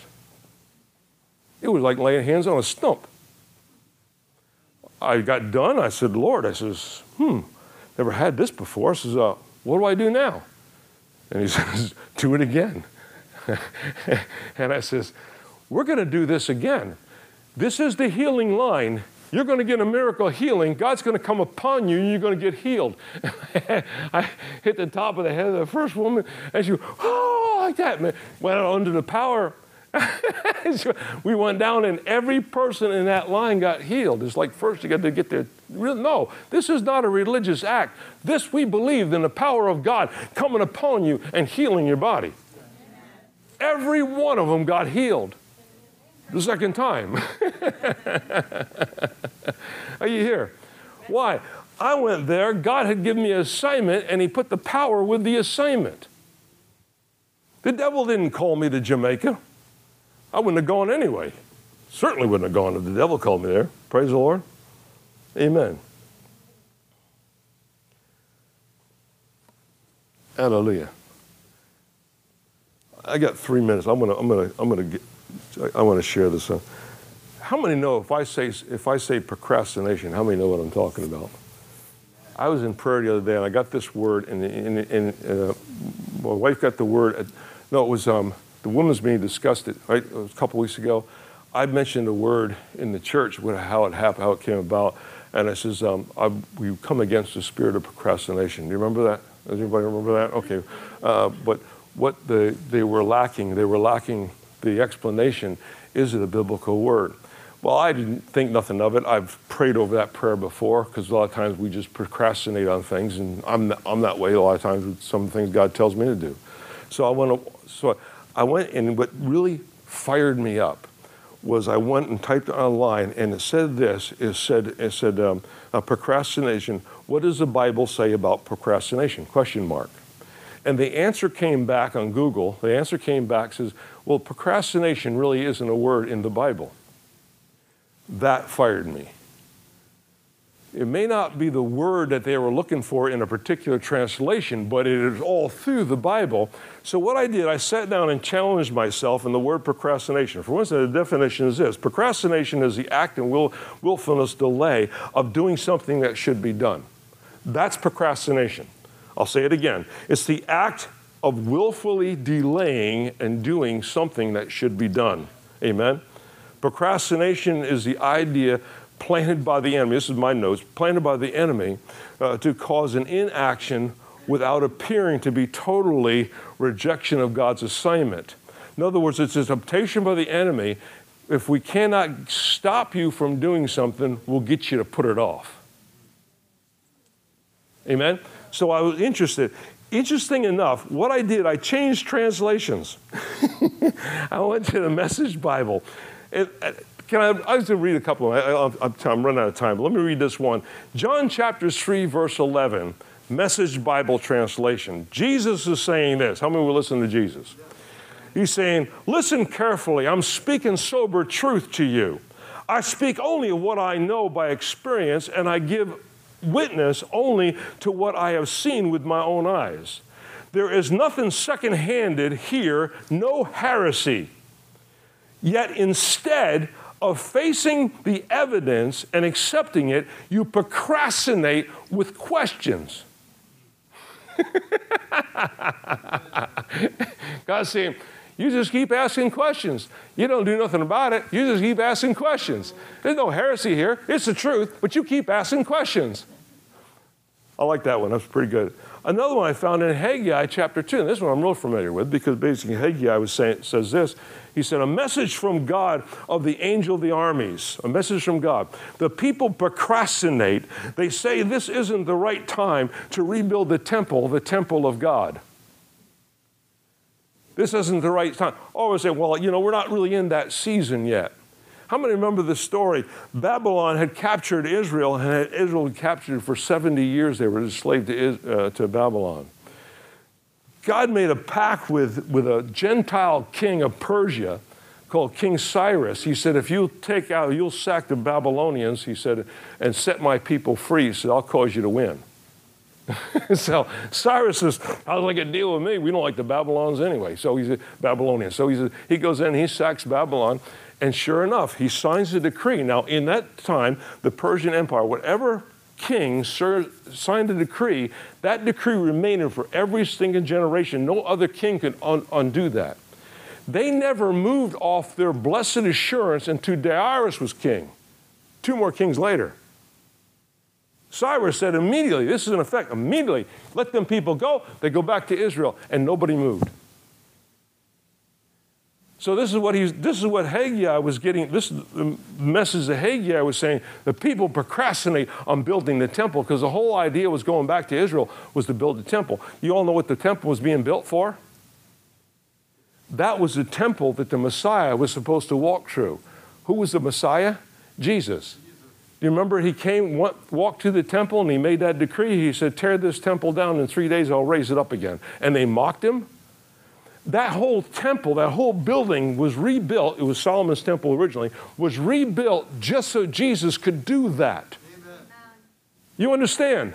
It was like laying hands on a stump. I got done. I said, Lord, I says, hmm, never had this before. I says, uh, what do I do now? And he says, do it again. and I says, we're going to do this again. This is the healing line. You're going to get a miracle healing. God's going to come upon you and you're going to get healed. I hit the top of the head of the first woman and she, oh, like that, man. Went under the power we went down and every person in that line got healed. It's like first you got to get there. No, this is not a religious act. This we believe in the power of God coming upon you and healing your body. Every one of them got healed the second time. Are you here? Why? I went there, God had given me an assignment, and He put the power with the assignment. The devil didn't call me to Jamaica. I wouldn't have gone anyway. Certainly wouldn't have gone if the devil called me there. Praise the Lord. Amen. Hallelujah. I got three minutes. I'm gonna, I'm gonna, I'm gonna get, I want to share this. How many know if I say if I say procrastination? How many know what I'm talking about? I was in prayer the other day and I got this word, and, uh, my wife got the word. no, it was um, the women's meeting discussed it, right? It was a couple weeks ago. I mentioned a word in the church, how it happened, how it came about. And I says, um, I, we come against the spirit of procrastination. Do you remember that? Does anybody remember that? Okay. Uh, but what the, they were lacking, they were lacking the explanation is it a biblical word? Well, I didn't think nothing of it. I've prayed over that prayer before because a lot of times we just procrastinate on things, and I'm, I'm that way a lot of times with some things God tells me to do. So I went, so I went and what really fired me up was I went and typed online and it said this it said it said um, uh, procrastination what does the bible say about procrastination question mark and the answer came back on google the answer came back says well procrastination really isn't a word in the bible that fired me it may not be the word that they were looking for in a particular translation, but it is all through the Bible. So, what I did, I sat down and challenged myself in the word procrastination. For instance, the definition is this procrastination is the act and will, willfulness delay of doing something that should be done. That's procrastination. I'll say it again it's the act of willfully delaying and doing something that should be done. Amen? Procrastination is the idea planted by the enemy, this is my notes, planted by the enemy uh, to cause an inaction without appearing to be totally rejection of God's assignment. In other words, it's a temptation by the enemy. If we cannot stop you from doing something, we'll get you to put it off. Amen? So I was interested. Interesting enough, what I did, I changed translations. I went to the Message Bible. It, uh, can I, I was going to read a couple. Of them. I, am running out of time, but let me read this one. John chapter 3, verse 11, Message Bible translation. Jesus is saying this. How many will listen to Jesus? He's saying, Listen carefully. I'm speaking sober truth to you. I speak only of what I know by experience, and I give witness only to what I have seen with my own eyes. There is nothing second handed here, no heresy. Yet instead, of facing the evidence and accepting it, you procrastinate with questions. Saying, you just keep asking questions. You don't do nothing about it. You just keep asking questions. There's no heresy here. It's the truth, but you keep asking questions. I like that one. That's pretty good. Another one I found in Haggai chapter 2, and this one I'm real familiar with because basically Haggai was saying, says this. He said, A message from God of the angel of the armies, a message from God. The people procrastinate. They say this isn't the right time to rebuild the temple, the temple of God. This isn't the right time. I say, well, you know, we're not really in that season yet. How many remember the story? Babylon had captured Israel, and Israel had captured for 70 years. They were enslaved to, uh, to Babylon. God made a pact with, with a Gentile king of Persia called King Cyrus. He said, If you take out, you'll sack the Babylonians, he said, and set my people free. He said, I'll cause you to win. so Cyrus says, How's like a deal with me? We don't like the Babylons anyway. So he's a Babylonian. So he's a, he goes in, he sacks Babylon, and sure enough, he signs a decree. Now, in that time, the Persian Empire, whatever king signed a decree, that decree remained for every single generation. No other king could un- undo that. They never moved off their blessed assurance until Darius was king, two more kings later. Cyrus said immediately, this is in effect, immediately, let them people go. They go back to Israel, and nobody moved. So this is what he's this is what Haggai was getting. This is the message that Haggai was saying. The people procrastinate on building the temple because the whole idea was going back to Israel was to build the temple. You all know what the temple was being built for? That was the temple that the Messiah was supposed to walk through. Who was the Messiah? Jesus. Do you remember he came, walked to the temple, and he made that decree? He said, Tear this temple down in three days, I'll raise it up again. And they mocked him. That whole temple, that whole building was rebuilt. It was Solomon's temple originally, was rebuilt just so Jesus could do that. Amen. You understand?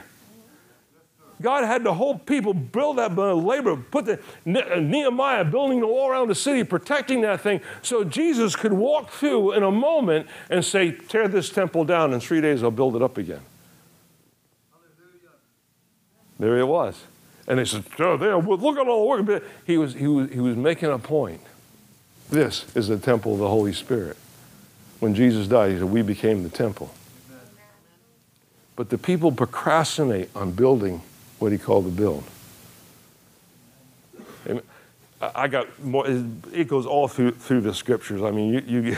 God had the whole people build that labor, put the uh, Nehemiah building the wall around the city, protecting that thing, so Jesus could walk through in a moment and say, "Tear this temple down. In three days, I'll build it up again." Hallelujah. There it was, and they said, "Oh, there! Look at all the work." He was he was he was making a point. This is the temple of the Holy Spirit. When Jesus died, he said, "We became the temple." But the people procrastinate on building what he called the build. I got more, it goes all through, through the scriptures. I mean, you, you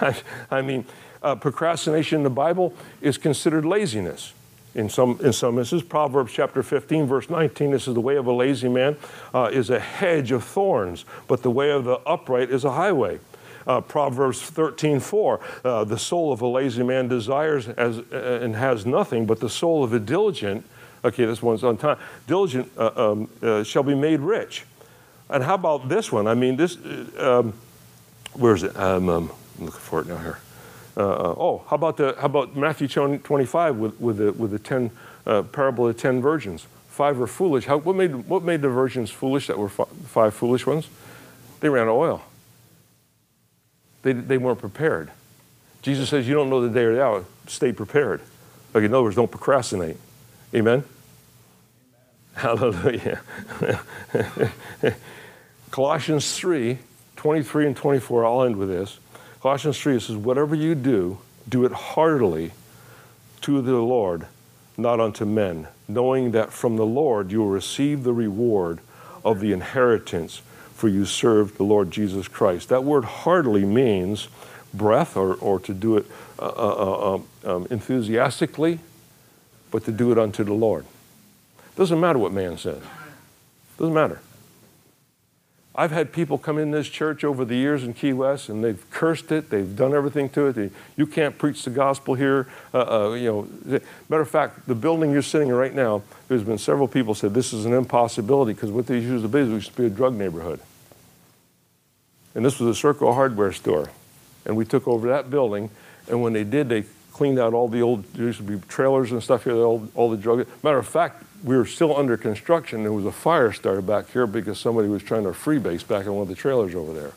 I mean, uh, procrastination in the Bible is considered laziness. In some, in some instances, Proverbs chapter 15, verse 19, this is the way of a lazy man uh, is a hedge of thorns, but the way of the upright is a highway. Uh, Proverbs 13, 4, uh, the soul of a lazy man desires as, uh, and has nothing, but the soul of a diligent Okay, this one's on time. Diligent uh, um, uh, shall be made rich. And how about this one? I mean, this, uh, um, where is it? Um, um, I'm looking for it now here. Uh, uh, oh, how about, the, how about Matthew 25 with, with, the, with the 10, uh, parable of the 10 virgins? Five were foolish. How, what, made, what made the virgins foolish that were five foolish ones? They ran out of oil. They, they weren't prepared. Jesus says, You don't know the day or the hour. Stay prepared. Like, in other words, don't procrastinate. Amen? Hallelujah. Colossians 3 23 and 24, I'll end with this. Colossians 3 it says, Whatever you do, do it heartily to the Lord, not unto men, knowing that from the Lord you will receive the reward of the inheritance, for you serve the Lord Jesus Christ. That word heartily means breath or, or to do it uh, uh, uh um, um enthusiastically, but to do it unto the Lord. Doesn't matter what man says. Doesn't matter. I've had people come in this church over the years in Key West, and they've cursed it. They've done everything to it. They, you can't preach the gospel here. Uh, uh, you know, matter of fact, the building you're sitting in right now, there's been several people said this is an impossibility because what they used to be used to be a drug neighborhood, and this was a Circle Hardware store, and we took over that building. And when they did, they cleaned out all the old, there used to be trailers and stuff here, all, all the drug. Matter of fact, we were still under construction. There was a fire started back here because somebody was trying to freebase back in one of the trailers over there.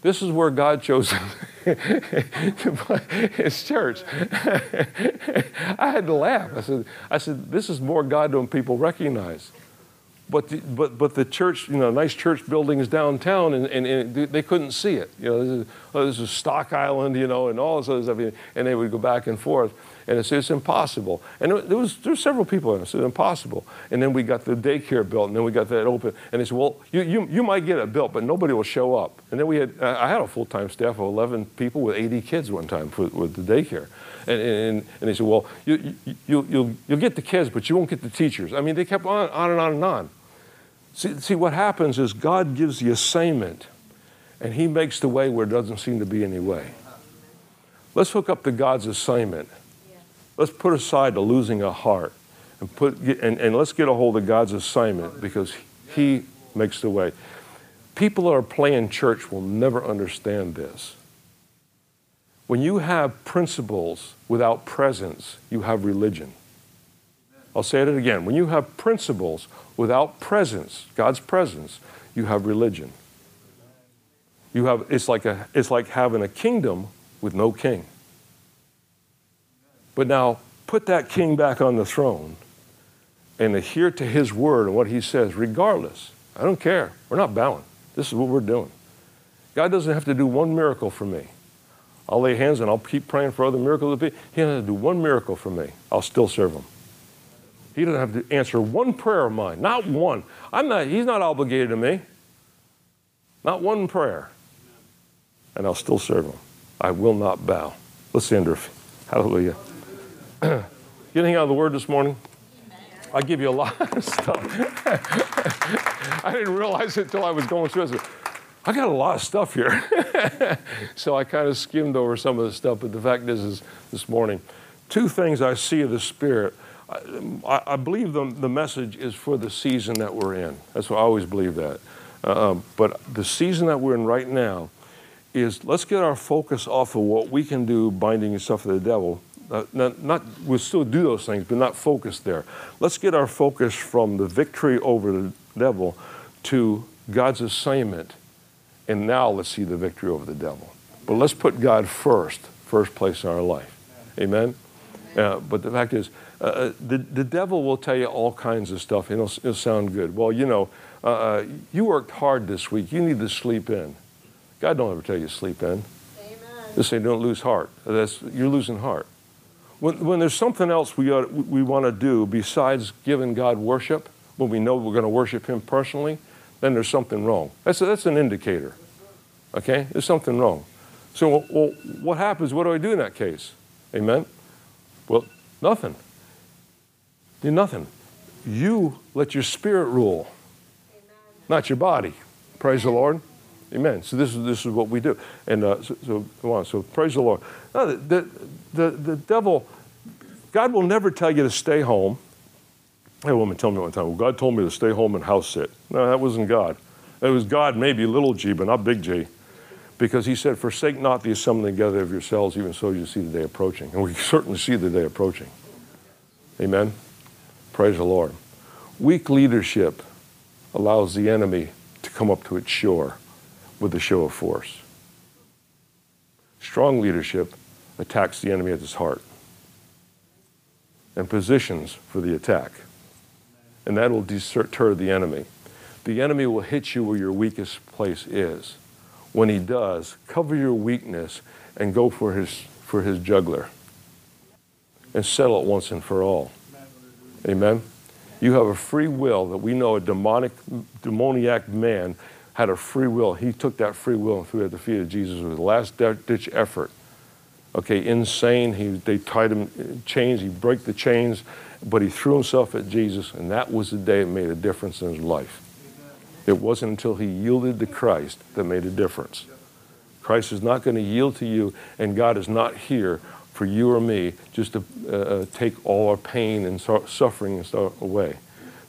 This is where God chose his church. I had to laugh. I said, I said, this is more God than people recognize. But the, but, but the church, you know, nice church buildings downtown, and, and, and they couldn't see it. You know, oh, this is Stock Island, you know, and all this other stuff. And they would go back and forth. And it's, it's impossible. And there was there were several people in it. Said impossible. And then we got the daycare built, and then we got that open. And they said, well, you, you, you might get it built, but nobody will show up. And then we had I had a full time staff of 11 people with 80 kids one time for, with the daycare. And, and, and they said, well, you, you, you, you'll, you'll get the kids, but you won't get the teachers. I mean, they kept on, on and on and on. See, see, what happens is God gives the assignment, and He makes the way where there doesn't seem to be any way. Let's hook up to God's assignment Let's put aside the losing a heart and, put, and, and let's get a hold of God's assignment because He makes the way. People that are playing church will never understand this. When you have principles without presence, you have religion. I'll say it again. When you have principles without presence, God's presence, you have religion. You have, it's, like a, it's like having a kingdom with no king. But now put that king back on the throne and adhere to his word and what he says, regardless. I don't care. We're not bowing. This is what we're doing. God doesn't have to do one miracle for me. I'll lay hands and I'll keep praying for other miracles. He doesn't have to do one miracle for me. I'll still serve him. He doesn't have to answer one prayer of mine. Not one. I'm not, he's not obligated to me. Not one prayer. And I'll still serve him. I will not bow. Let's end her. Hallelujah. Getting out of the word this morning? I give you a lot of stuff. I didn't realize it until I was going through. it. I got a lot of stuff here. so I kind of skimmed over some of the stuff, but the fact is, is this morning, two things I see of the Spirit. I, I believe the, the message is for the season that we're in. That's what I always believe that. Uh, um, but the season that we're in right now is let's get our focus off of what we can do binding and stuff of the devil uh, not, not, we'll still do those things, but not focus there. Let's get our focus from the victory over the devil to God's assignment, and now let's see the victory over the devil. But let's put God first, first place in our life. Amen? Uh, but the fact is, uh, uh the, the devil will tell you all kinds of stuff, it'll, it'll sound good. Well, you know, uh, you worked hard this week. You need to sleep in. God don't ever tell you to sleep in. Amen. Just say, don't lose heart. That's, you're losing heart. When, when there's something else we, ought, we want to do besides giving God worship, when we know we're going to worship Him personally, then there's something wrong. That's, a, that's an indicator. Okay? There's something wrong. So, well, what happens? What do I do in that case? Amen? Well, nothing. Do nothing. You let your spirit rule, Amen. not your body. Praise the Lord. Amen. So this is this is what we do, and uh, so, so on. So praise the Lord. No, the, the the devil, God will never tell you to stay home. A woman tell me one time, well, God told me to stay home and house sit. No, that wasn't God. It was God, maybe little g, but not big G. Because he said, Forsake not the assembling together of yourselves, even so you see the day approaching. And we certainly see the day approaching. Amen. Praise the Lord. Weak leadership allows the enemy to come up to its shore with a show of force. Strong leadership attacks the enemy at his heart and positions for the attack. And that will deter the enemy. The enemy will hit you where your weakest place is. When he does, cover your weakness and go for his, for his juggler and settle it once and for all. Amen? You have a free will that we know a demonic, demoniac man had a free will. He took that free will and threw it at the feet of Jesus with a last ditch effort. Okay, insane. He, they tied him in chains. He broke the chains, but he threw himself at Jesus, and that was the day it made a difference in his life. It wasn't until he yielded to Christ that made a difference. Christ is not going to yield to you, and God is not here for you or me just to uh, uh take all our pain and suffering and stuff away.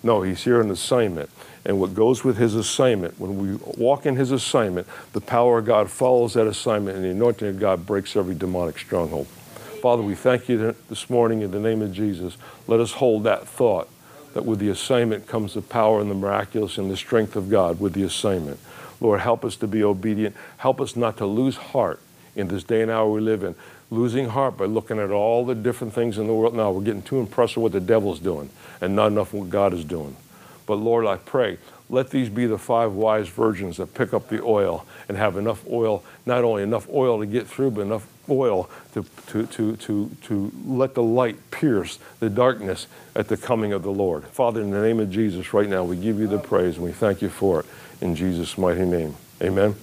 No, he's here on assignment. And what goes with his assignment, when we walk in his assignment, the power of God follows that assignment, and the anointing of God breaks every demonic stronghold. Father, we thank you this morning in the name of Jesus. Let us hold that thought that with the assignment comes the power and the miraculous and the strength of God with the assignment. Lord, help us to be obedient. Help us not to lose heart in this day and hour we live in. Losing heart by looking at all the different things in the world now. We're getting too impressed with what the devil's doing and not enough what God is doing. But Lord, I pray, let these be the five wise virgins that pick up the oil and have enough oil, not only enough oil to get through, but enough oil to, to, to, to, to let the light pierce the darkness at the coming of the Lord. Father, in the name of Jesus, right now, we give you the praise and we thank you for it. In Jesus' mighty name. Amen.